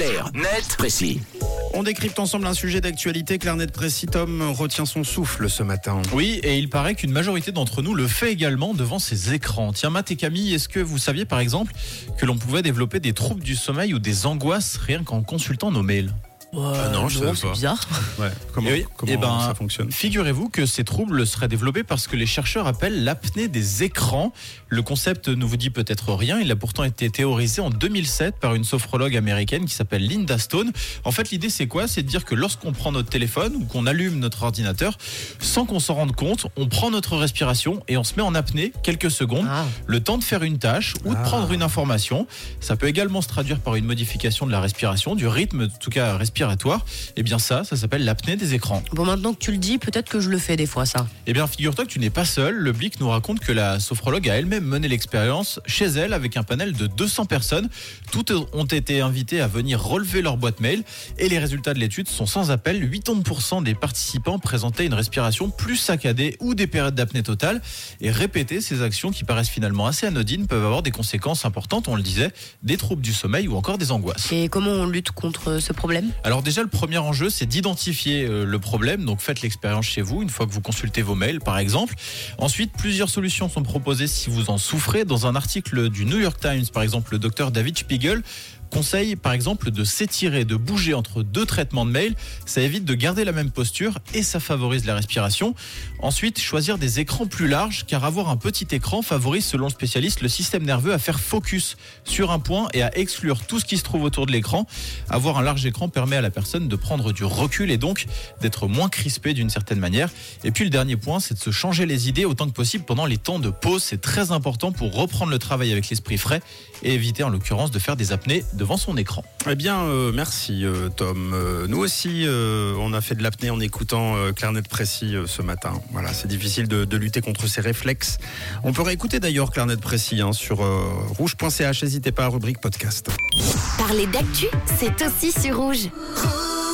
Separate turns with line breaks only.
Clair, net, précis.
On décrypte ensemble un sujet d'actualité. Clarnet Précis, Tom retient son souffle ce matin.
Oui, et il paraît qu'une majorité d'entre nous le fait également devant ses écrans. Tiens, Matt et Camille, est-ce que vous saviez par exemple que l'on pouvait développer des troubles du sommeil ou des angoisses rien qu'en consultant nos mails?
Ah non, je savais
c'est
pas.
bizarre.
Ouais. Comment,
Eh oui,
comment
eh ben,
ça fonctionne
Figurez-vous que ces troubles seraient développés parce que les chercheurs appellent l'apnée des écrans. Le concept ne vous dit peut-être rien, il a pourtant été théorisé en 2007 par une sophrologue américaine qui s'appelle Linda Stone. En fait, l'idée c'est quoi? C'est de dire que lorsqu'on prend notre téléphone ou qu'on allume notre ordinateur, sans qu'on s'en rende compte, on prend notre respiration et on se met en apnée quelques secondes,
Ah.
le temps de faire une tâche ou de
Ah.
prendre une information. Ça peut également se traduire par une modification de la respiration, du rythme, en tout cas respiratoire. Et bien ça, ça s'appelle l'apnée des écrans.
Bon, maintenant que tu le dis, peut-être que je le fais des fois, ça.
Eh bien, figure-toi que tu n'es pas seul. Le Blick nous raconte que la sophrologue a elle-même mené l'expérience chez elle avec un panel de 200 personnes. Toutes ont été invitées à venir relever leur boîte mail et les résultats de l'étude sont sans appel. 80% des participants présentaient une respiration plus saccadée ou des périodes d'apnée totale et répéter ces actions qui paraissent finalement assez anodines peuvent avoir des conséquences importantes, on le disait, des troubles du sommeil ou encore des angoisses.
Et comment on lutte contre ce problème?
Alors déjà, le premier enjeu, c'est d'identifier euh, le problème. Donc faites l'expérience chez vous, une fois que vous consultez vos mails, par exemple. Ensuite, plusieurs solutions sont proposées si vous en souffrez. Dans un article du New York Times, par exemple, le docteur David Spiegel conseille par exemple de s'étirer, de bouger entre deux traitements de mail. Ça évite de garder la même posture et ça favorise la respiration. Ensuite, choisir des écrans plus larges car avoir un petit écran favorise selon le spécialiste le système nerveux à faire focus sur un point et à exclure tout ce qui se trouve autour de l'écran. Avoir un large écran permet à la personne de prendre du recul et donc d'être moins crispé d'une certaine manière. Et puis le dernier point, c'est de se changer les idées autant que possible pendant les temps de pause. C'est très important pour reprendre le travail avec l'esprit frais et éviter en l'occurrence de faire des apnées devant son écran.
Eh bien, euh, merci euh, Tom. Euh, nous aussi, euh, on a fait de l'apnée en écoutant euh, Clarnet Précis euh, ce matin. Voilà, c'est difficile de, de lutter contre ces réflexes. On peut réécouter d'ailleurs Clarnet Précis hein, sur euh, rouge.ch. N'hésitez pas à rubrique podcast.
Parler d'actu, c'est aussi sur rouge.